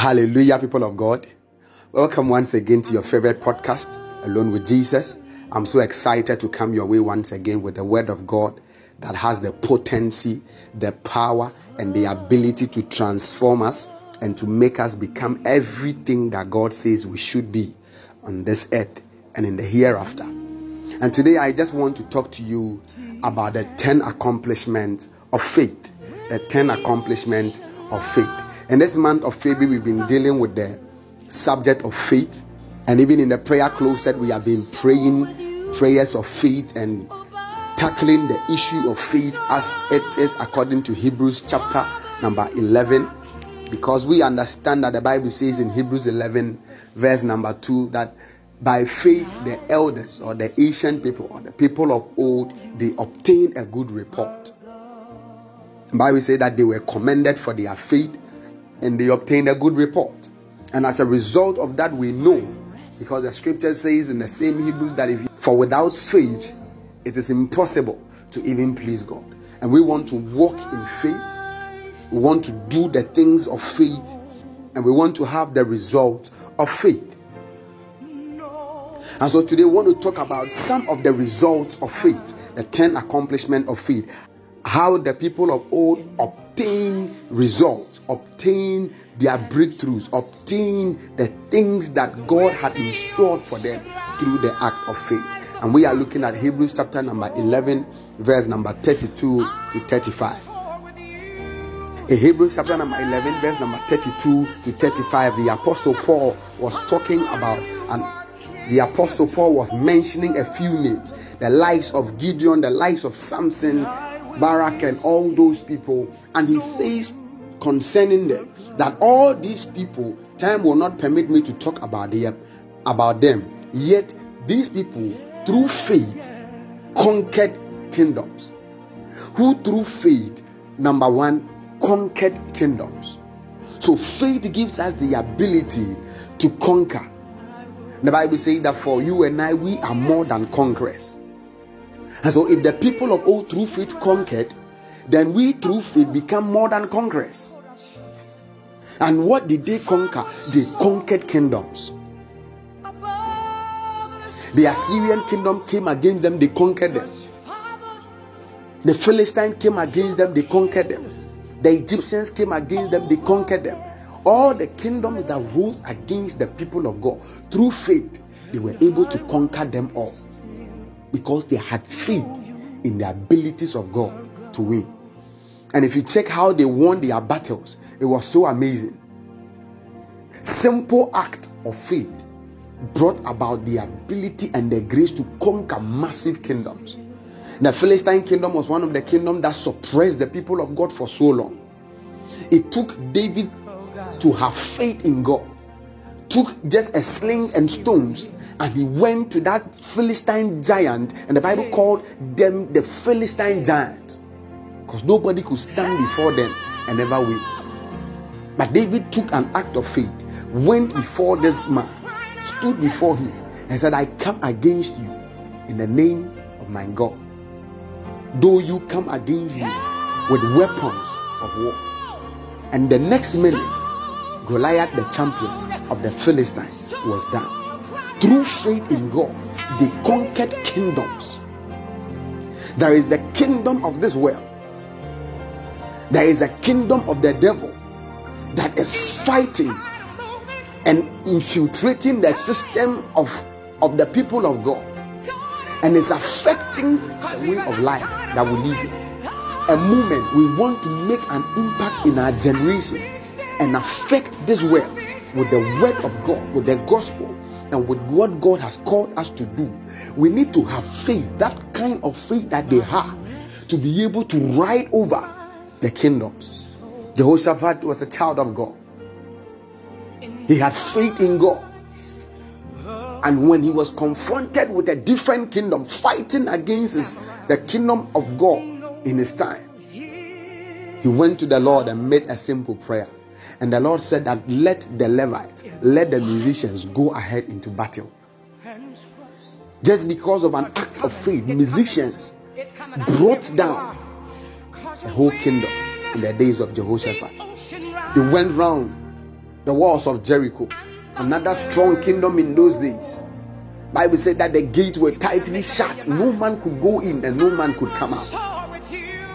Hallelujah, people of God. Welcome once again to your favorite podcast, Alone with Jesus. I'm so excited to come your way once again with the Word of God that has the potency, the power, and the ability to transform us and to make us become everything that God says we should be on this earth and in the hereafter. And today I just want to talk to you about the 10 accomplishments of faith. The 10 accomplishments of faith. In this month of February, we've been dealing with the subject of faith. And even in the prayer closet, we have been praying prayers of faith and tackling the issue of faith as it is according to Hebrews chapter number 11. Because we understand that the Bible says in Hebrews 11, verse number 2, that by faith the elders or the ancient people or the people of old they obtained a good report. The Bible says that they were commended for their faith and they obtained a good report. And as a result of that, we know because the scripture says in the same Hebrews that if you, for without faith, it is impossible to even please God. And we want to walk in faith, we want to do the things of faith, and we want to have the result of faith. And so today we want to talk about some of the results of faith, the 10 accomplishments of faith, how the people of old obtain results, obtain their breakthroughs, obtain the things that God had installed for them through the act of faith. And we are looking at Hebrews chapter number 11, verse number 32 to 35. In Hebrews chapter number 11, verse number 32 to 35, the Apostle Paul was talking about, and the Apostle Paul was mentioning a few names the lives of Gideon, the lives of Samson, Barak, and all those people. And he says concerning them that all these people, time will not permit me to talk about them, about them. Yet these people, through faith, conquered kingdoms. Who through faith, number one, conquered kingdoms. So faith gives us the ability to conquer. The Bible says that for you and I, we are more than conquerors. And so, if the people of old through faith conquered, then we through faith become more than conquerors. And what did they conquer? They conquered kingdoms. The Assyrian kingdom came against them, they conquered them. The Philistine came against them, they conquered them. The Egyptians came against them, they conquered them. All the kingdoms that rose against the people of God, through faith, they were able to conquer them all because they had faith in the abilities of God to win. And if you check how they won their battles, it was so amazing. Simple act of faith brought about the ability and the grace to conquer massive kingdoms. The Philistine kingdom was one of the kingdoms that suppressed the people of God for so long. It took David to have faith in God, took just a sling and stones, and he went to that Philistine giant, and the Bible called them the Philistine giants because nobody could stand before them and never win. But David took an act of faith, went before this man, stood before him, and said, I come against you in the name of my God. Though you come against me with weapons of war. And the next minute, Goliath, the champion of the Philistine, was down. Through faith in God, they conquered kingdoms. There is the kingdom of this world, there is a kingdom of the devil that is fighting and infiltrating the system of, of the people of God and is affecting the way of life that we live in. A moment we want to make an impact in our generation and affect this world with the word of God, with the gospel, and with what God has called us to do. We need to have faith, that kind of faith that they have, to be able to ride over the kingdoms. Jehoshaphat was a child of God. He had faith in God. And when he was confronted with a different kingdom, fighting against his, the kingdom of God in his time, he went to the Lord and made a simple prayer. And the Lord said that let the Levites, let the musicians go ahead into battle. Just because of an act of faith, musicians brought down the whole kingdom in the days of Jehoshaphat. They went round the walls of Jericho. Another strong kingdom in those days. Bible said that the gates were tightly shut. No man could go in and no man could come out.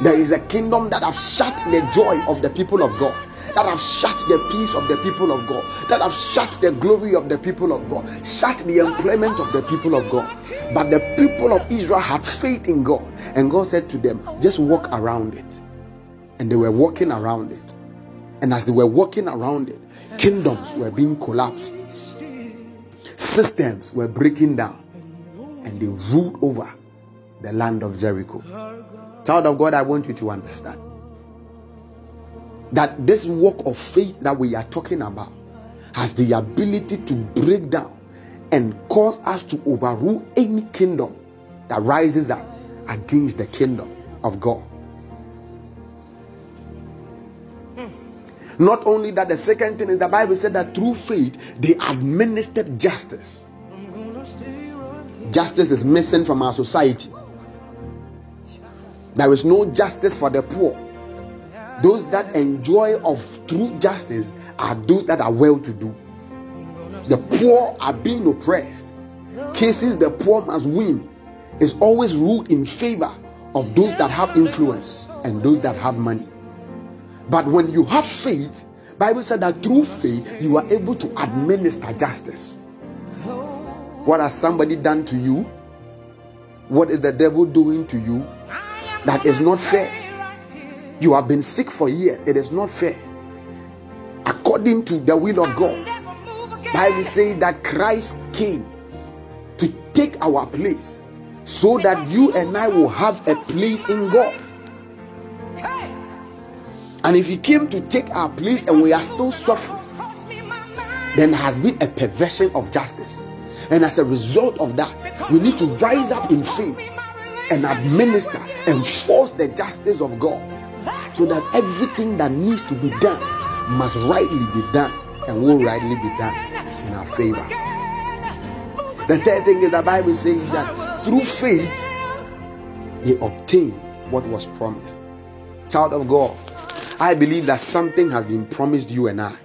There is a kingdom that has shut the joy of the people of God that have shut the peace of the people of God, that have shut the glory of the people of God, shut the employment of the people of God. But the people of Israel had faith in God, and God said to them, Just walk around it. And they were walking around it. And as they were walking around it, kingdoms were being collapsed, systems were breaking down, and they ruled over the land of Jericho. Child of God, I want you to understand that this walk of faith that we are talking about has the ability to break down and cause us to overrule any kingdom that rises up against the kingdom of God. Not only that, the second thing is the Bible said that through faith they administered justice. Justice is missing from our society. There is no justice for the poor. Those that enjoy of true justice are those that are well to do. The poor are being oppressed. Cases the poor must win is always ruled in favor of those that have influence and those that have money. But when you have faith, Bible said that through faith you are able to administer justice. What has somebody done to you? What is the devil doing to you that is not fair? You have been sick for years. It is not fair. According to the will of God, Bible says that Christ came to take our place so that you and I will have a place in God. And if he came to take our place and we are still suffering, then has been a perversion of justice. And as a result of that, we need to rise up in faith and administer and force the justice of God so that everything that needs to be done must rightly be done and will rightly be done in our favor. The third thing is the Bible says that through faith they obtain what was promised. Child of God, I believe that something has been promised you and I.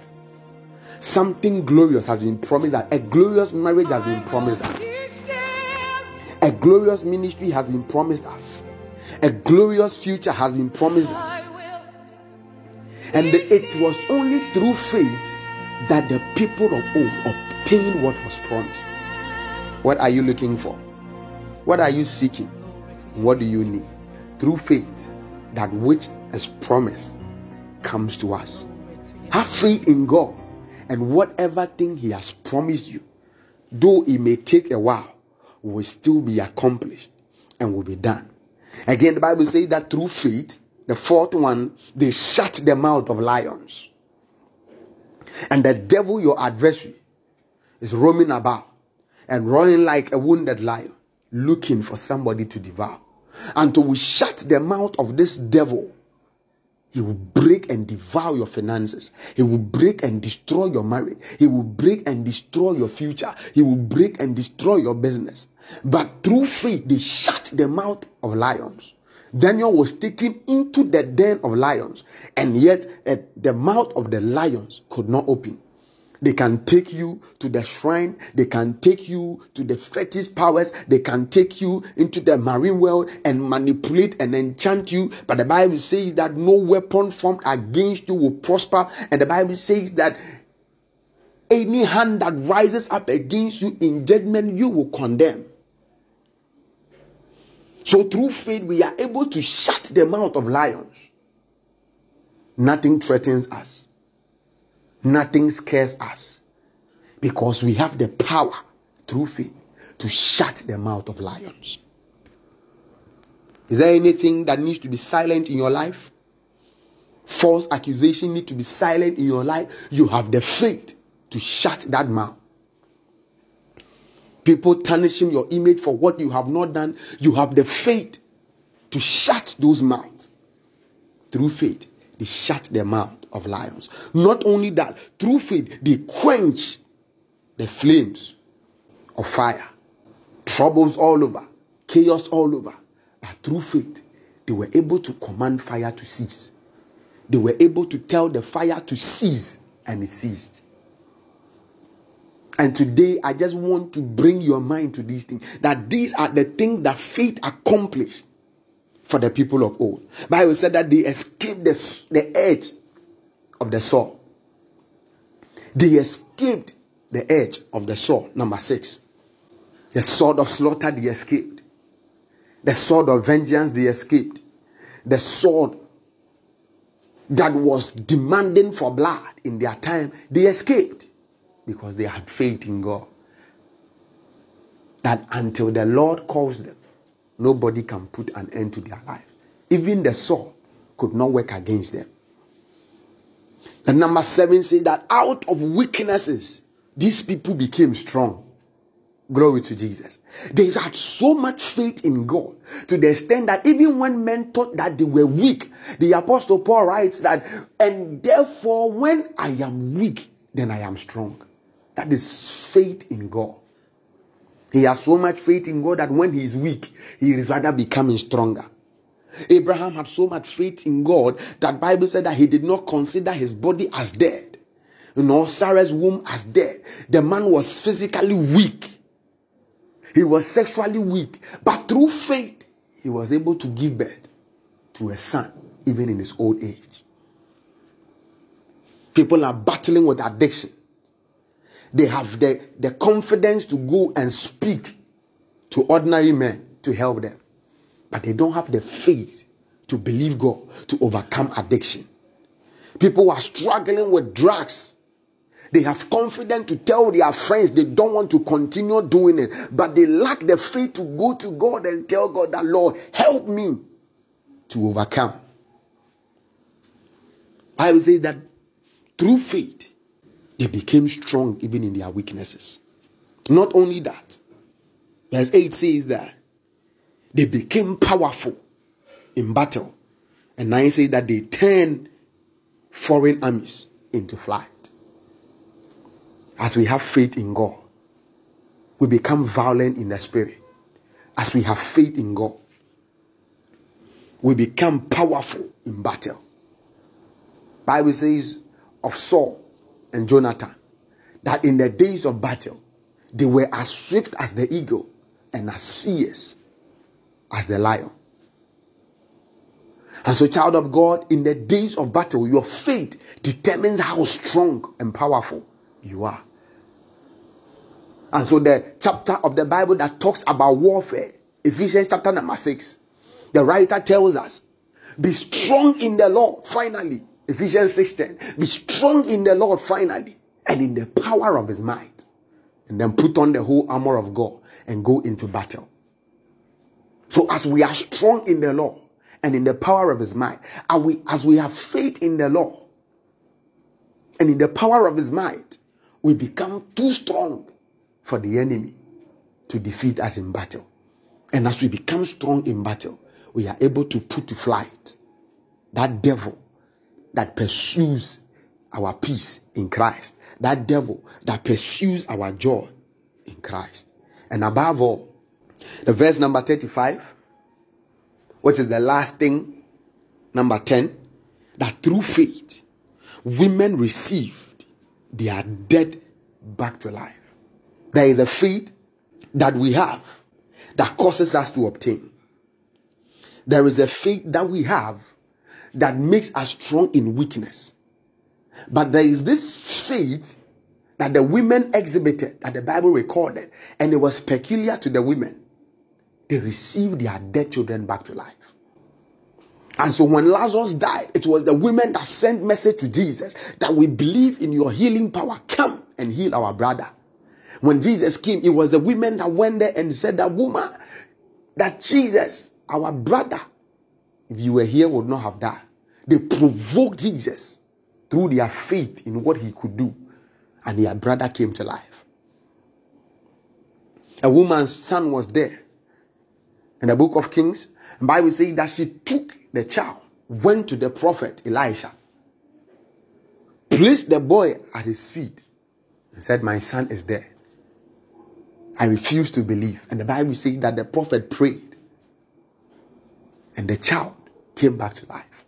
Something glorious has been promised that a glorious marriage has been promised us. A glorious ministry has been promised us. A glorious future has been promised us. And it was only through faith that the people of old obtained what was promised. What are you looking for? What are you seeking? What do you need? Through faith, that which is promised comes to us. Have faith in God, and whatever thing He has promised you, though it may take a while, will still be accomplished and will be done. Again, the Bible says that through faith, the fourth one, they shut the mouth of lions. And the devil, your adversary, is roaming about and roaring like a wounded lion, looking for somebody to devour. Until we shut the mouth of this devil, he will break and devour your finances. He will break and destroy your marriage. He will break and destroy your future. He will break and destroy your business. But through faith, they shut the mouth of lions. Daniel was taken into the den of lions, and yet uh, the mouth of the lions could not open. They can take you to the shrine. They can take you to the fetish powers. They can take you into the marine world and manipulate and enchant you. But the Bible says that no weapon formed against you will prosper. And the Bible says that any hand that rises up against you in judgment, you will condemn. So through faith, we are able to shut the mouth of lions. Nothing threatens us. Nothing scares us. Because we have the power through faith to shut the mouth of lions. Is there anything that needs to be silent in your life? False accusation need to be silent in your life. You have the faith to shut that mouth people tarnishing your image for what you have not done, you have the faith to shut those mouths. Through faith, they shut the mouth of lions. Not only that, through faith, they quench the flames of fire. Troubles all over, chaos all over. But through faith, they were able to command fire to cease. They were able to tell the fire to cease, and it ceased. And today, I just want to bring your mind to these things that these are the things that faith accomplished for the people of old. Bible said that they escaped the, the edge of the sword. They escaped the edge of the sword. Number six, the sword of slaughter they escaped. The sword of vengeance they escaped. The sword that was demanding for blood in their time, they escaped because they had faith in God. That until the Lord calls them, nobody can put an end to their life. Even the sword could not work against them. The number seven says that out of weaknesses, these people became strong. Glory to Jesus. They had so much faith in God to the extent that even when men thought that they were weak, the apostle Paul writes that, and therefore when I am weak, then I am strong. That is faith in God. He has so much faith in God that when he is weak, he is rather becoming stronger. Abraham had so much faith in God that Bible said that he did not consider his body as dead, nor Sarah's womb as dead. The man was physically weak. He was sexually weak, but through faith, he was able to give birth to a son, even in his old age. People are battling with addiction. They have the, the confidence to go and speak to ordinary men to help them but they don't have the faith to believe God to overcome addiction. People who are struggling with drugs. They have confidence to tell their friends they don't want to continue doing it, but they lack the faith to go to God and tell God that, Lord, help me to overcome. Bible says that through faith, they became strong even in their weaknesses. Not only that, verse 8 says that they became powerful in battle. And 9 says that they turned foreign armies into flight. As we have faith in God, we become violent in the spirit. As we have faith in God, we become powerful in battle. Bible says of Saul and Jonathan that in the days of battle they were as swift as the eagle and as fierce as the lion. And so, child of God, in the days of battle, your faith determines how strong and powerful you are. And so, the chapter of the Bible that talks about warfare, Ephesians chapter number 6, the writer tells us, Be strong in the Lord, finally. Ephesians 6:10. Be strong in the Lord, finally, and in the power of his might. And then put on the whole armor of God and go into battle. So as we are strong in the law and in the power of his might, are we, as we have faith in the law and in the power of his might, we become too strong for the enemy to defeat us in battle. And as we become strong in battle, we are able to put to flight that devil that pursues our peace in Christ, that devil that pursues our joy in Christ. And above all, the verse number 35, which is the last thing, number 10, that through faith, women received their dead back to life. There is a faith that we have that causes us to obtain. There is a faith that we have that makes us strong in weakness. But there is this faith that the women exhibited, that the Bible recorded, and it was peculiar to the women they received their dead children back to life. And so when Lazarus died, it was the women that sent message to Jesus that we believe in your healing power. Come and heal our brother. When Jesus came, it was the women that went there and said that woman, that Jesus, our brother, if you were here, would not have died. They provoked Jesus through their faith in what he could do. And their brother came to life. A woman's son was there in the book of Kings, the Bible says that she took the child, went to the prophet Elisha, placed the boy at his feet, and said, My son is dead. I refuse to believe. And the Bible says that the prophet prayed, and the child came back to life.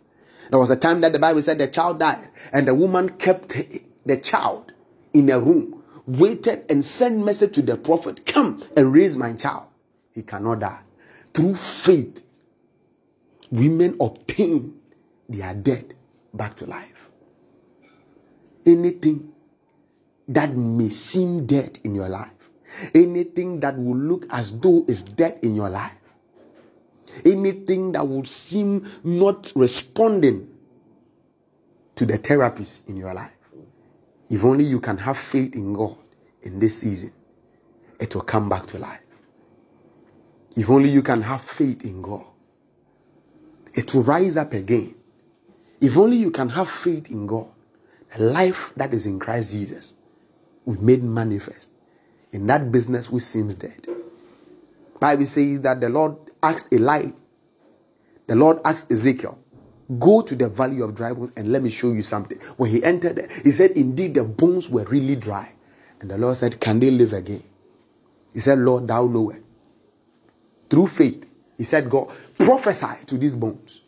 There was a time that the Bible said the child died, and the woman kept the child in a room waited and sent message to the prophet, Come and raise my child. He cannot die. Through faith, women obtain their dead back to life. Anything that may seem dead in your life, anything that will look as though it's dead in your life, anything that would seem not responding to the therapies in your life, if only you can have faith in God in this season, it will come back to life. If only you can have faith in God, it will rise up again. If only you can have faith in God, the life that is in Christ Jesus will made manifest in that business which seems dead. Bible says that the Lord asked Eli, the Lord asked Ezekiel, Go to the valley of dry bones and let me show you something. When he entered there, he said, Indeed, the bones were really dry. And the Lord said, Can they live again? He said, Lord, thou knowest. Through faith, he said, God, prophesy to these bones.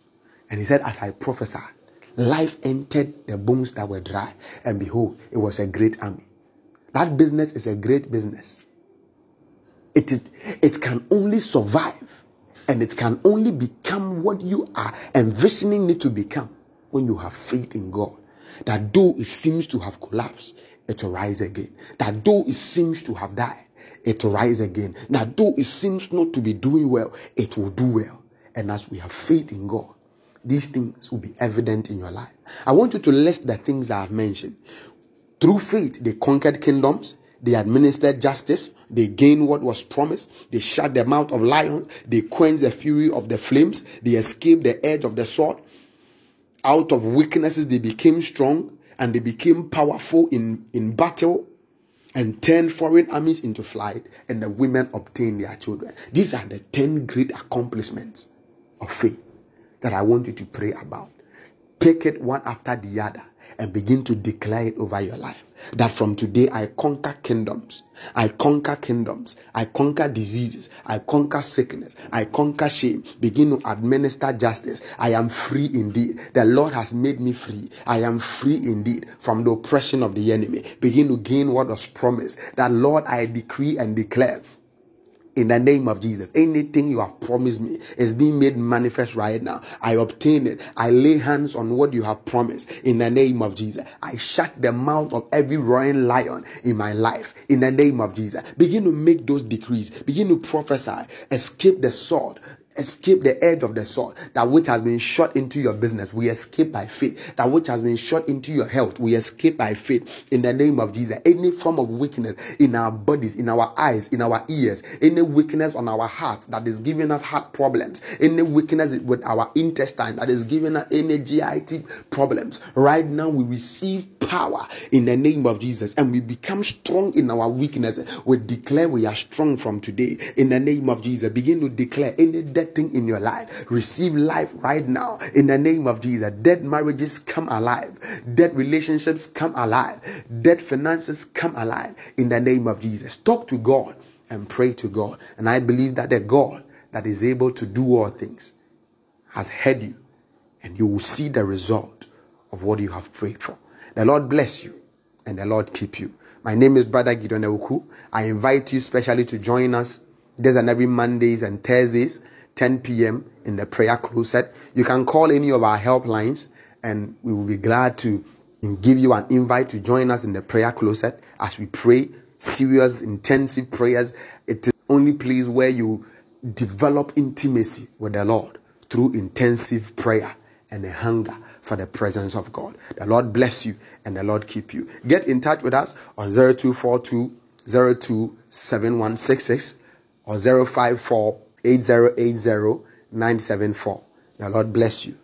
And he said, As I prophesied, life entered the bones that were dry. And behold, it was a great army. That business is a great business. It, it, it can only survive and it can only become what you are envisioning it to become when you have faith in God. That though it seems to have collapsed, it will rise again. That though it seems to have died, it will rise again. That though it seems not to be doing well, it will do well. And as we have faith in God, these things will be evident in your life. I want you to list the things I have mentioned. Through faith, they conquered kingdoms, they administered justice. They gained what was promised. They shut the mouth of lions. They quenched the fury of the flames. They escaped the edge of the sword. Out of weaknesses, they became strong and they became powerful in, in battle and turned foreign armies into flight. And the women obtained their children. These are the 10 great accomplishments of faith that I want you to pray about. Take it one after the other and begin to declare it over your life. That from today I conquer kingdoms. I conquer kingdoms. I conquer diseases. I conquer sickness. I conquer shame. Begin to administer justice. I am free indeed. The Lord has made me free. I am free indeed from the oppression of the enemy. Begin to gain what was promised. That Lord, I decree and declare in the name of Jesus. Anything you have promised me is being made manifest right now. I obtain it. I lay hands on what you have promised in the name of Jesus. I shut the mouth of every roaring lion in my life in the name of Jesus. Begin to make those decrees. Begin to prophesy. Escape the sword escape the edge of the sword. That which has been shot into your business, we escape by faith. That which has been shot into your health, we escape by faith. In the name of Jesus, any form of weakness in our bodies, in our eyes, in our ears, any weakness on our heart that is giving us heart problems, any weakness with our intestine that is giving us any GIT problems, right now we receive power in the name of Jesus and we become strong in our weakness. We declare we are strong from today in the name of Jesus. Begin to declare any dead thing in your life, receive life right now in the name of Jesus. Dead marriages come alive, dead relationships come alive, dead finances come alive in the name of Jesus. Talk to God and pray to God. And I believe that the God that is able to do all things has heard you and you will see the result of what you have prayed for. The Lord bless you and the Lord keep you. My name is Brother Gideon Ewuku. I invite you specially to join us this and every Mondays and Thursdays, 10 p.m. in the prayer closet. You can call any of our helplines and we will be glad to give you an invite to join us in the prayer closet as we pray serious, intensive prayers. It is only place where you develop intimacy with the Lord through intensive prayer and a hunger for the presence of God. The Lord bless you and the Lord keep you. Get in touch with us on 0242 027166 or 054 8080 974. The Lord bless you